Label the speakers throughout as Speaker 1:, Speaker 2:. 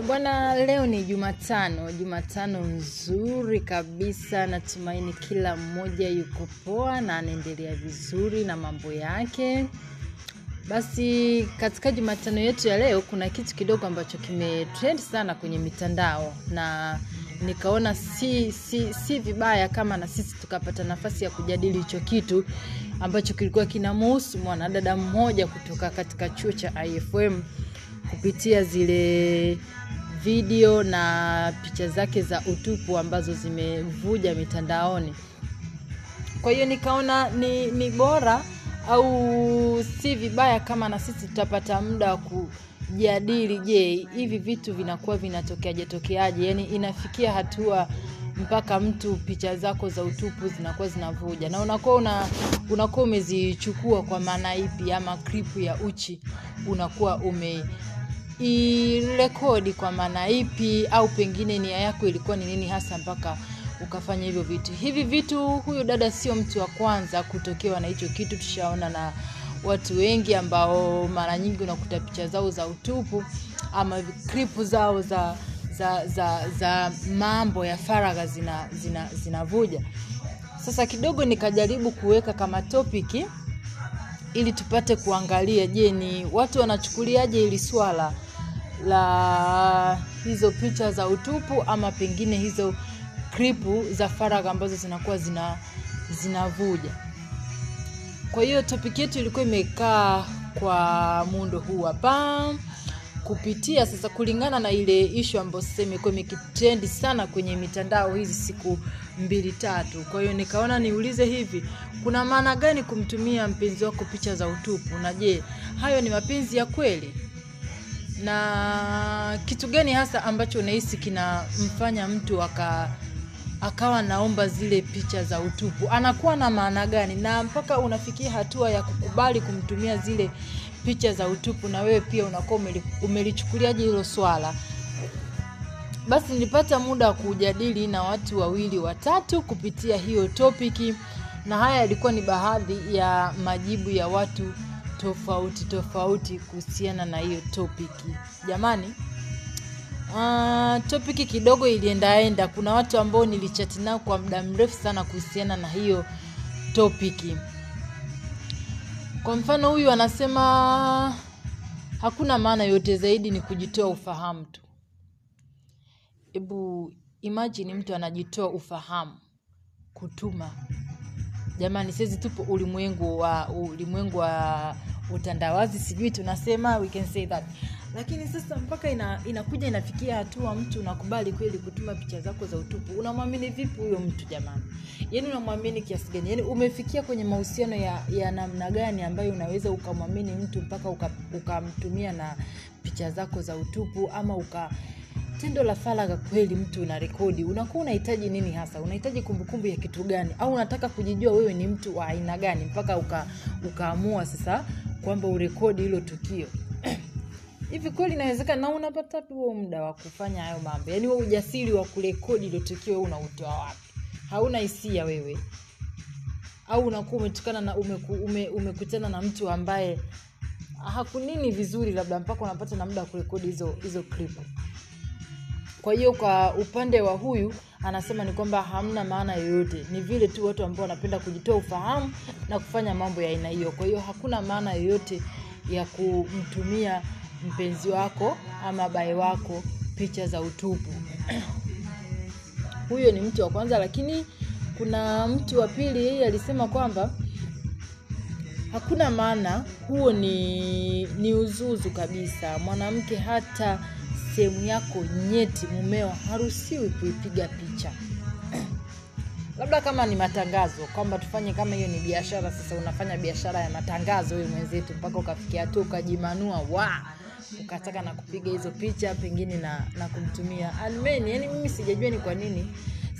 Speaker 1: E bwana, leo ni Jumatano, Jumatano nzuri kabisa. Natumaini kila mmoja yuko poa na anaendelea vizuri na mambo yake. Basi katika Jumatano yetu ya leo kuna kitu kidogo ambacho kimetrend sana kwenye mitandao na nikaona si, si, si vibaya kama na sisi tukapata nafasi ya kujadili hicho kitu ambacho kilikuwa kinamuhusu mwanadada mmoja kutoka katika chuo cha IFM kupitia zile video na picha zake za utupu ambazo zimevuja mitandaoni. Kwa hiyo nikaona ni, ni bora au si vibaya kama na sisi tutapata muda wa kujadili, je, hivi vitu vinakuwa vinatokeaje tokeaje? Yani inafikia hatua mpaka mtu picha zako za utupu zinakuwa zinavuja na unakuwa una, unakuwa umezichukua kwa maana ipi, ama kripu ya uchi unakuwa ume irekodi kwa maana ipi, au pengine nia yako ilikuwa ni nini hasa mpaka ukafanya hivyo vitu. Hivi vitu, huyu dada sio mtu wa kwanza kutokewa na hicho kitu. Tushaona na watu wengi ambao mara nyingi unakuta picha zao za utupu ama kripu zao za za za, za mambo ya faragha zina zina zinavuja. Sasa kidogo nikajaribu kuweka kama topiki ili tupate kuangalia, je, ni watu wanachukuliaje hili swala la hizo picha za utupu ama pengine hizo kripu za faragha ambazo zinakuwa zina zinavuja. Kwa hiyo topic yetu ilikuwa imekaa kwa muundo huu hapa, kupitia sasa, kulingana na ile ishu ambayo sasa imekuwa imekitrendi sana kwenye mitandao hizi siku mbili tatu. Kwa hiyo nikaona niulize hivi, kuna maana gani kumtumia mpenzi wako picha za utupu, na je, hayo ni mapenzi ya kweli? Na kitu gani hasa ambacho unahisi kinamfanya mtu aka akawa naomba zile picha za utupu, anakuwa na maana gani, na mpaka unafikia hatua ya kukubali kumtumia zile picha za utupu, na wewe pia unakuwa umelichukuliaje hilo swala? Basi nilipata muda wa kujadili na watu wawili watatu kupitia hiyo topiki, na haya yalikuwa ni baadhi ya majibu ya watu tofauti tofauti kuhusiana na hiyo topiki. Jamani, uh, topiki kidogo iliendaenda. Kuna watu ambao nilichati nao kwa muda mrefu sana kuhusiana na hiyo topiki. Kwa mfano, huyu anasema hakuna maana yote zaidi ni kujitoa ufahamu tu. Hebu imajini mtu anajitoa ufahamu kutuma Jamani, sisi tupo ulimwengu wa ulimwengu wa utandawazi, sijui tunasema we can say that. Lakini sasa mpaka ina, inakuja inafikia hatua mtu unakubali kweli kutuma picha zako za utupu. Unamwamini vipi huyo mtu jamani? Yaani unamwamini kiasi gani? Yaani umefikia kwenye mahusiano ya, ya namna gani ambayo unaweza ukamwamini mtu mpaka ukamtumia uka na picha zako za utupu ama uka tendo la faragha kweli, mtu una rekodi, unakuwa unahitaji nini hasa? Unahitaji kumbukumbu ya kitu gani? Au unataka kujijua wewe ni mtu wa aina gani mpaka uka, ukaamua sasa kwamba urekodi hilo tukio hivi kweli inawezekana? Na unapata wapi huo muda wa kufanya hayo mambo? Yaani huo ujasiri wa kurekodi hilo tukio wewe unautoa wapi? Hauna hisia wewe, au unakuwa umetukana na umeku, ume, umekutana na mtu ambaye hakunini vizuri, labda mpaka unapata na muda wa kurekodi hizo hizo klipu. Kwa hiyo kwa upande wa huyu anasema ni kwamba hamna maana yoyote, ni vile tu watu ambao wanapenda kujitoa ufahamu na kufanya mambo ya aina hiyo. Kwa hiyo hakuna maana yoyote ya kumtumia mpenzi wako ama bae wako picha za utupu. Huyo ni mtu wa kwanza, lakini kuna mtu wa pili, yeye alisema kwamba hakuna maana, huo ni ni uzuzu kabisa. Mwanamke hata sehemu yako nyeti mumeo haruhusiwi kuipiga picha labda kama ni matangazo, kwamba tufanye kama hiyo ni biashara. Sasa unafanya biashara ya matangazo huyu mwenzetu, mpaka ukafikia tu ukajimanua wa ukataka na kupiga hizo picha pengine na, na kumtumia almeni Yani mimi sijajua ni kwa nini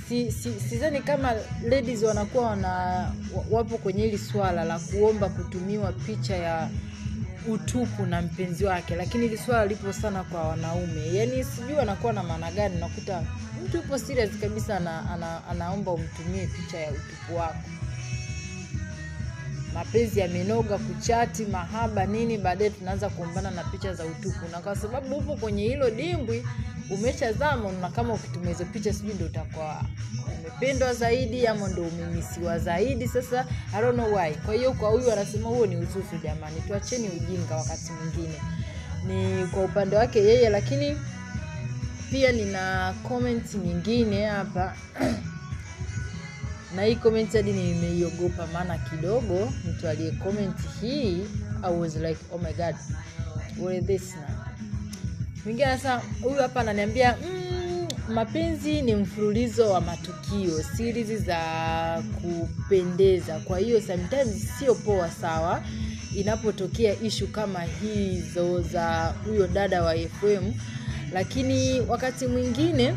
Speaker 1: si, si, sidhani kama ladies wanakuwa wana wapo kwenye hili swala la kuomba kutumiwa picha ya utupu na mpenzi wake, lakini hili swala lipo sana kwa wanaume. Yani sijui anakuwa na maana gani. Nakuta mtu yupo serious kabisa ana, ana, anaomba umtumie picha ya utupu wako. mapenzi yamenoga kuchati mahaba nini baadaye tunaanza kuombana na picha za utupu na kwa sababu upo kwenye hilo dimbwi umeshazama na kama ukituma hizo picha sijui ndo utakuwa umependwa zaidi ama ndo umemisiwa zaidi. Sasa I don't know why. Kwa hiyo kwa huyu anasema huo ni uzuzu jamani. Tuacheni ujinga wakati mwingine. Ni kwa upande wake yeye lakini pia nina comment nyingine hapa. Na hii comment hadi nimeiogopa maana kidogo mtu aliye comment hii I was like oh my god what is this now mwingine sasa huyu hapa ananiambia mm, mapenzi ni mfululizo wa matukio series za kupendeza. Kwa hiyo sometimes sio poa sawa inapotokea ishu kama hizo za huyo dada wa fm lakini wakati mwingine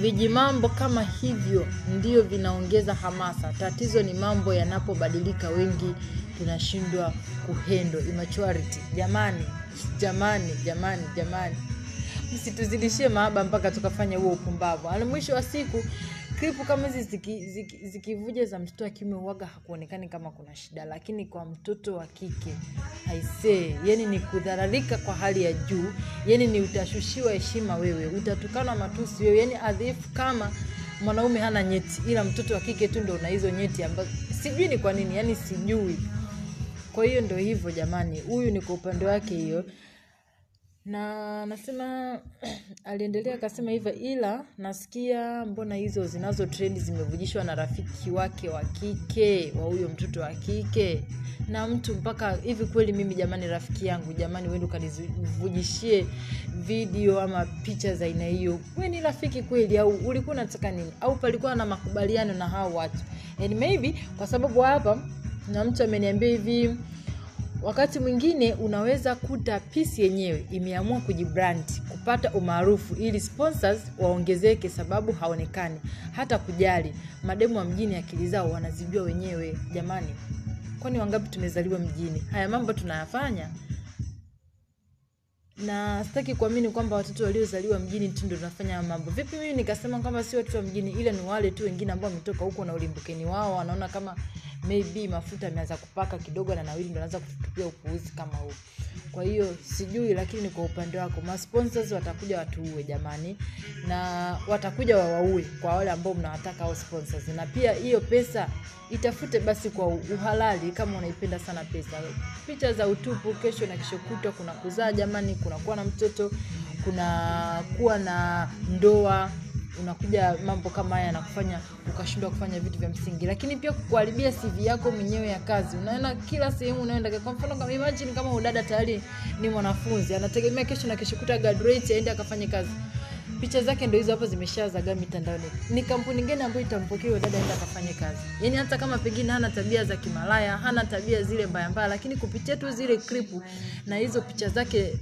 Speaker 1: vijimambo kama hivyo ndio vinaongeza hamasa. Tatizo ni mambo yanapobadilika wengi tunashindwa kuhendo immaturity. Jamani jamani jamani jamani. Msituzidishie maaba mpaka tukafanya huo upumbavu. Ana mwisho wa siku kripu kama hizi zikivuja ziki, ziki za mtoto wa kiume uwaga hakuonekani kama kuna shida lakini kwa mtoto wa kike aisee yani ni kudhararika kwa hali ya juu yani ni utashushiwa heshima wewe utatukanwa matusi wewe yani adhifu kama mwanaume hana nyeti ila mtoto wa kike tu ndo una hizo nyeti ambazo sijui ni kwa nini yani sijui kwa hiyo ndo hivyo jamani huyu ni kwa upande wake hiyo. Na nasema aliendelea akasema hivyo ila nasikia mbona hizo zinazo trend zimevujishwa na rafiki wake wa kike wa huyo mtoto wa kike. Na mtu mpaka hivi kweli mimi jamani rafiki yangu jamani wende ukanivujishie video ama picha za aina hiyo. We ni rafiki kweli au ulikuwa unataka nini? Au palikuwa na makubaliano na hao watu? And maybe kwa sababu hapa na mtu ameniambia hivi wakati mwingine unaweza kuta pisi yenyewe imeamua kujibrand kupata umaarufu ili sponsors waongezeke sababu haonekani hata kujali. Mademu wa mjini akili zao wanazijua wenyewe jamani. Kwani wangapi tumezaliwa mjini? Haya mambo tunayafanya. Na sitaki kuamini kwamba watoto waliozaliwa mjini tu ndo tunafanya mambo. Vipi mimi nikasema kwamba si watoto wa mjini ila ni wale tu wengine ambao wametoka huko na ulimbukeni wao wanaona kama maybe mafuta ameanza kupaka kidogo na nawili ndo anaanza kutupia upuuzi kama huu. Kwa hiyo sijui lakini kwa upande wako masponsors watakuja watuue jamani na watakuja wawaue kwa wale ambao mnawataka au sponsors. Na pia hiyo pesa itafute basi kwa uhalali kama unaipenda sana pesa. Picha za utupu kesho na keshokutwa kuna kuzaa jamani kuna kuwa na mtoto kuna kuwa na ndoa unakuja mambo kama haya yanakufanya ukashindwa kufanya vitu vya msingi. Lakini pia kukuharibia cv yako mwenyewe ya kazi. Unaona kila sehemu unaenda. Kwa mfano kama imagine kama udada tayari ni mwanafunzi anategemea kesho na kesho kuta graduate aende akafanye kazi. Picha zake ndo hizo hapo zimeshazagaa mitandaoni. Ni kampuni gani ambayo itampokea huyo dada aenda akafanye kazi? Yaani hata kama pengine hana tabia za kimalaya hana tabia zile mbaya mbaya lakini kupitia tu zile kripu na hizo picha zake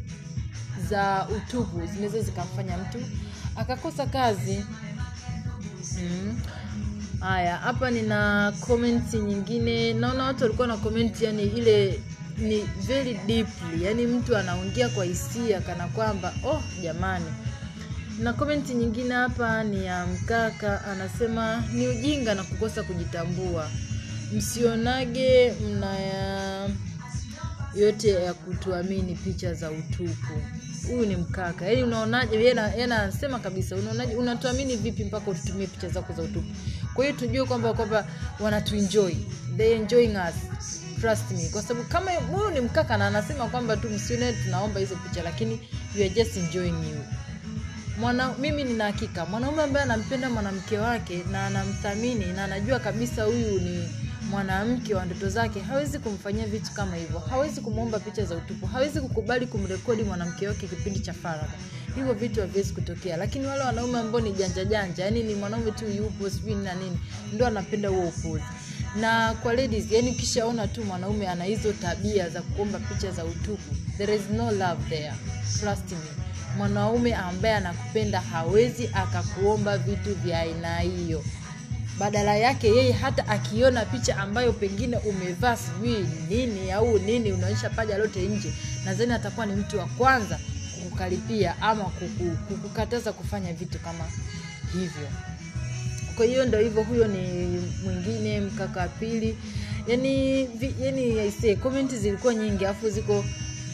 Speaker 1: za utupu zinaweza zikamfanya mtu akakosa kazi. Mm. haya hapa nina komenti nyingine. Naona watu walikuwa na komenti yani ile ni very deeply. Yani mtu anaongea kwa hisia kana kwamba oh jamani. Na komenti nyingine hapa ni ya mkaka anasema ni ujinga na kukosa kujitambua. Msionage mnaya yote ya kutuamini picha za utupu huyu ni mkaka. Yaani unaonaje? Yeye anasema kabisa unaonaje? Unatuamini vipi mpaka ututumie picha zako za utupu kwa hiyo tujue kwamba kwamba wanatuenjoy. They enjoying us. Trust me. Kwa sababu kama huyu ni mkaka na anasema kwamba tu msione tunaomba hizo picha lakini you are just enjoying you. Mwana mimi nina hakika. Mwanaume ambaye anampenda mwanamke wake na anamthamini na anajua kabisa huyu ni mwanamke wa ndoto zake hawezi kumfanyia vitu kama hivyo. Hawezi kumwomba picha za utupu. Hawezi kukubali kumrekodi mwanamke wake kipindi cha faragha. Hivyo vitu haviwezi kutokea. Lakini wale wanaume ambao ni janja janja yani ni mwanaume tu yupo sijui na nini ndo anapenda huo upuzi. Na kwa ladies yani ukishaona tu mwanaume ana hizo tabia za kuomba picha za utupu there is no love there. Trust me. Mwanaume ambaye anakupenda hawezi akakuomba vitu vya aina hiyo badala yake yeye hata akiona picha ambayo pengine umevaa sijui nini au nini unaonyesha paja lote nje nadhani atakuwa ni mtu wa kwanza kukukaripia ama kuku, kukukataza kufanya vitu kama hivyo. Kwa hiyo ndo hivyo huyo ni mwingine mkaka wa pili. Yani vi, yani comment zilikuwa nyingi alafu ziko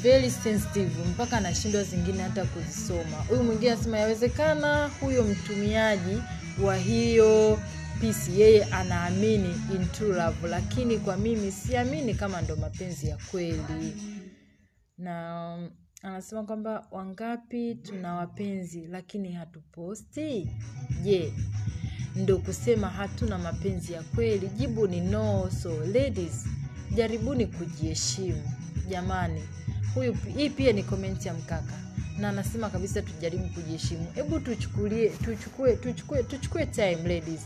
Speaker 1: very sensitive mpaka anashindwa zingine hata kuzisoma. Huyu mwingine anasema yawezekana huyo mtumiaji wa hiyo pisi yeye anaamini in true love lakini kwa mimi siamini kama ndo mapenzi ya kweli. Na um, anasema kwamba wangapi tuna wapenzi lakini hatuposti? Je ndo kusema hatuna mapenzi ya kweli? Jibu ni no. So ladies jaribuni kujiheshimu. Jamani huyu hii pia ni komenti ya mkaka. Na anasema kabisa tujaribu kujiheshimu. Hebu tuchukulie tuchukue tuchukue tuchukue time ladies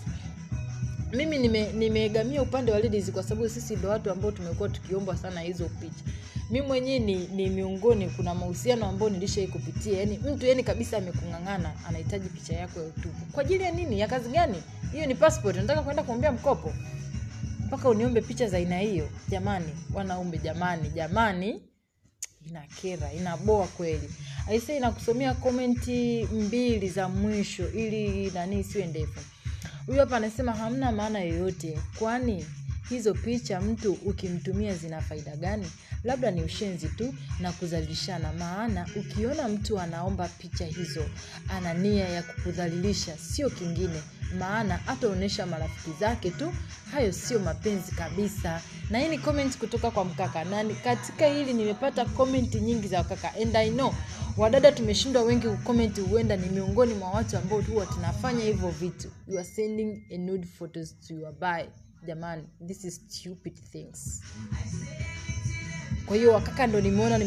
Speaker 1: mimi nime- upande wa ladies kwa sababu sisi ndo watu ambao tumekuwa tukiombwa sana hizo picha. Mi mwenyewe ni, ni miongoni kuna mahusiano ambayo nilishai kupitia yani mtu yani kabisa amekung'ang'ana anahitaji picha yako ya utupu. Kwa ajili ya nini? Ya kazi gani? Hiyo ni passport nataka kwenda kuombea mkopo? Mpaka uniombe picha za aina hiyo. Jamani wanaume jamani jamani. Inakera inaboa kweli. Aise inakusomea komenti mbili za mwisho ili nanii siwe ndefu huyu hapa anasema hamna maana yoyote. Kwani hizo picha mtu ukimtumia zina faida gani? Labda ni ushenzi tu na kudhalilishana maana ukiona mtu anaomba picha hizo ana nia ya kukudhalilisha sio kingine. Maana ataonyesha marafiki zake tu hayo sio mapenzi kabisa. Na hii ni comment kutoka kwa mkaka. Na katika hili nimepata comment nyingi za wakaka. And i know wadada tumeshindwa wengi kukomenti huenda ni miongoni mwa watu ambao huwa tunafanya hivyo vitu. You are sending a nude photos to your buy jamani this is stupid things. Kwa hiyo wakaka ndo nimeona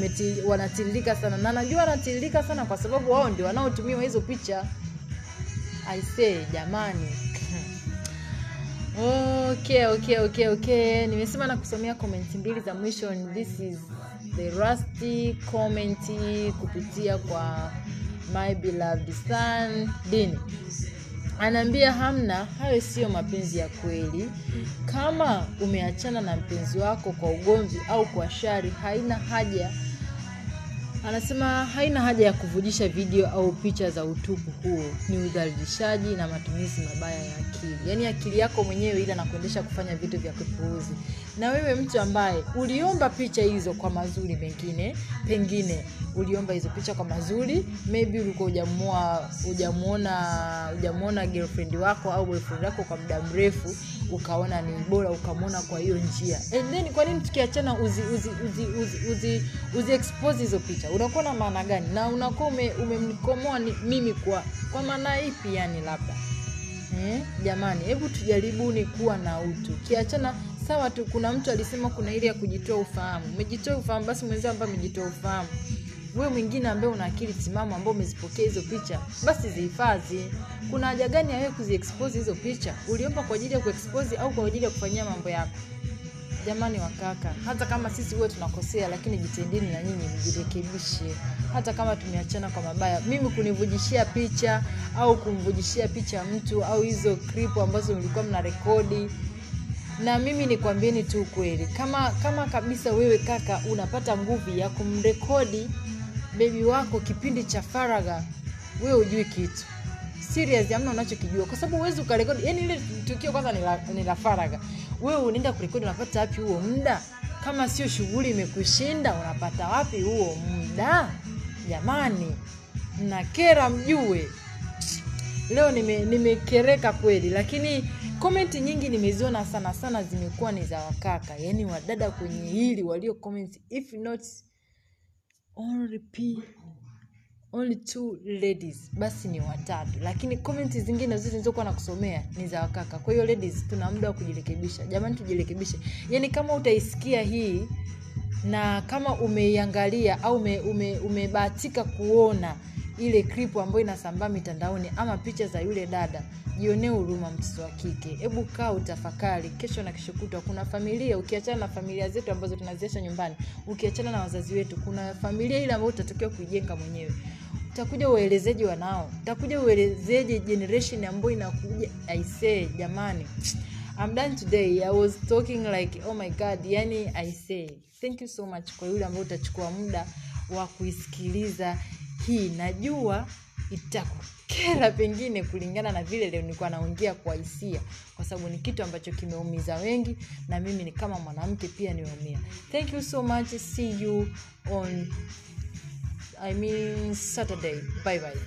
Speaker 1: wanatiririka sana. Na najua wanatiririka sana kwa sababu wao ndio wanaotumiwa hizo picha. Aisee jamani. Okay okay okay okay. Nimesema na kusomea komenti mbili za mwisho this is the rusty comment kupitia kwa my beloved son. Dini anaambia hamna hayo siyo mapenzi ya kweli. Kama umeachana na mpenzi wako kwa ugomvi au kwa shari haina haja. Anasema haina haja ya kuvujisha video au picha za utupu huo. Ni udhalilishaji na matumizi mabaya ya akili. Yaani akili yako mwenyewe ile anakuendesha kufanya vitu vya kipuuzi na wewe mtu ambaye uliomba picha hizo kwa mazuri mengine pengine uliomba hizo picha kwa mazuri maybe ulikuwa ujamuona hujamuona girlfriend wako au boyfriend wako kwa muda mrefu ukaona ni bora ukamwona kwa hiyo njia. And then kwa nini tukiachana uzi uzi uzi uzi, uzi, uzi expose hizo picha? Unakuwa na maana gani? Na unakuwa ume- umemkomoa mimi kwa kwa maana ipi yani labda? Eh, jamani hebu tujaribuni kuwa na utu. Kiachana sawa tu kuna mtu alisema kuna ile ya kujitoa ufahamu. Umejitoa ufahamu basi mwenzio ambaye amejitoa ufahamu. Wewe mwingine ambaye una akili timamu ambao umezipokea hizo picha basi zihifadhi. Kuna haja gani ya kuziexpose hizo picha? Uliomba kwa ajili ya kuexpose au kwa ajili ya kufanyia mambo yako? Jamani wakaka hata kama sisi huwe tunakosea lakini jitendeni na nyinyi mjirekebishe. Hata kama tumeachana kwa mabaya mimi kunivujishia picha au kumvujishia picha mtu au hizo clip ambazo mlikuwa mna rekodi na mimi nikwambieni tu ukweli. Kama kama kabisa wewe kaka unapata nguvu ya kumrekodi bebi wako kipindi cha faragha wewe ujui kitu. Serious amna unachokijua. Kwa sababu huwezi ukarekodi. Yani ile tukio kwanza ni la, ni la faragha. Wewe unaenda kurekodi unapata wapi huo muda? Kama sio shughuli imekushinda unapata wapi huo muda? Jamani mnakera mjue. Leo nime- nimekereka kweli lakini komenti nyingi nimeziona sana sana zimekuwa ni za wakaka yaani wadada kwenye hili walio comment if not only p only two ladies basi ni watatu. Lakini komenti zingine zote zilizokuwa na kusomea ni za wakaka. Kwa hiyo ladies tuna muda wa kujirekebisha. Jamani tujirekebishe. Yaani kama utaisikia hii na kama umeiangalia au ume- ume- kuona ile kripu ambayo inasambaa mitandaoni ama picha za yule dada jionee huruma mtoto wa kike. Hebu kaa utafakari kesho na kesho kutwa kuna familia ukiachana na familia zetu ambazo tunaziacha nyumbani ukiachana na wazazi wetu kuna familia ile ambayo utatakiwa kuijenga mwenyewe. Utakuja uelezeji wanao? Utakuja uelezeje generation ambayo inakuja? Aisee jamani I'm done today. I was talking like oh my god, yani I say thank you so much kwa yule ambaye utachukua muda wa kuisikiliza hii. Najua itakukera pengine kulingana na vile leo nilikuwa naongea kwa hisia kwa sababu ni kitu ambacho kimeumiza wengi na mimi ni kama mwanamke pia nimeumia thank you so much see you on i mean saturday bye bye